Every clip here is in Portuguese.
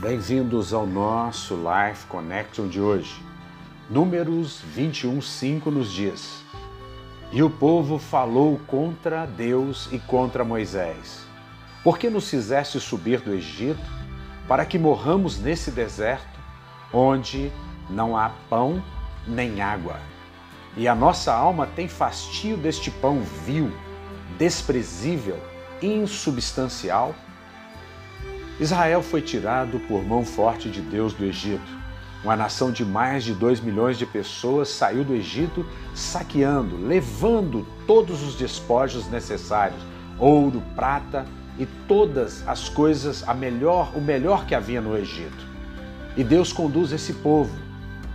Bem-vindos ao nosso Life Connection de hoje. Números 21:5 nos diz: E o povo falou contra Deus e contra Moisés. Por que nos fizeste subir do Egito para que morramos nesse deserto, onde não há pão nem água? E a nossa alma tem fastio deste pão vil, desprezível, insubstancial? Israel foi tirado por mão forte de Deus do Egito. Uma nação de mais de 2 milhões de pessoas saiu do Egito saqueando, levando todos os despojos necessários, ouro, prata e todas as coisas, a melhor, o melhor que havia no Egito. E Deus conduz esse povo.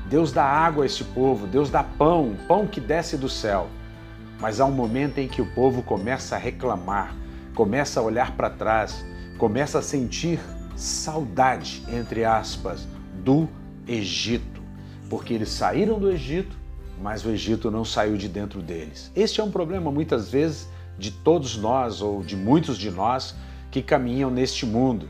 Deus dá água a esse povo, Deus dá pão, pão que desce do céu. Mas há um momento em que o povo começa a reclamar, começa a olhar para trás, começa a sentir saudade, entre aspas, do Egito, porque eles saíram do Egito, mas o Egito não saiu de dentro deles. Este é um problema muitas vezes de todos nós ou de muitos de nós que caminham neste mundo.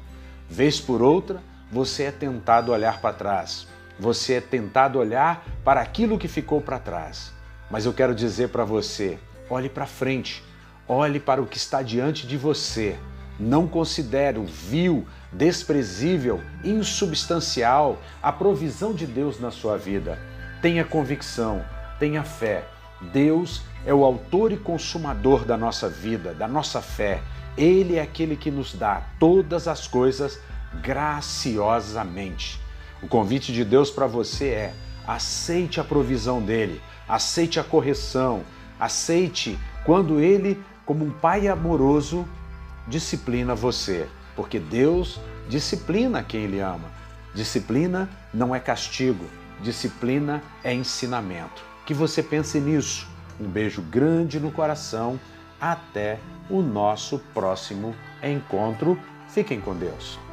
Vez por outra, você é tentado olhar para trás. Você é tentado olhar para aquilo que ficou para trás. Mas eu quero dizer para você, olhe para frente. Olhe para o que está diante de você não considere o vil, desprezível, insubstancial a provisão de Deus na sua vida. Tenha convicção, tenha fé. Deus é o autor e consumador da nossa vida, da nossa fé. Ele é aquele que nos dá todas as coisas graciosamente. O convite de Deus para você é: aceite a provisão dele, aceite a correção, aceite quando ele, como um pai amoroso, disciplina você, porque Deus disciplina quem Ele ama. Disciplina não é castigo, disciplina é ensinamento. Que você pense nisso. Um beijo grande no coração. Até o nosso próximo encontro. Fiquem com Deus.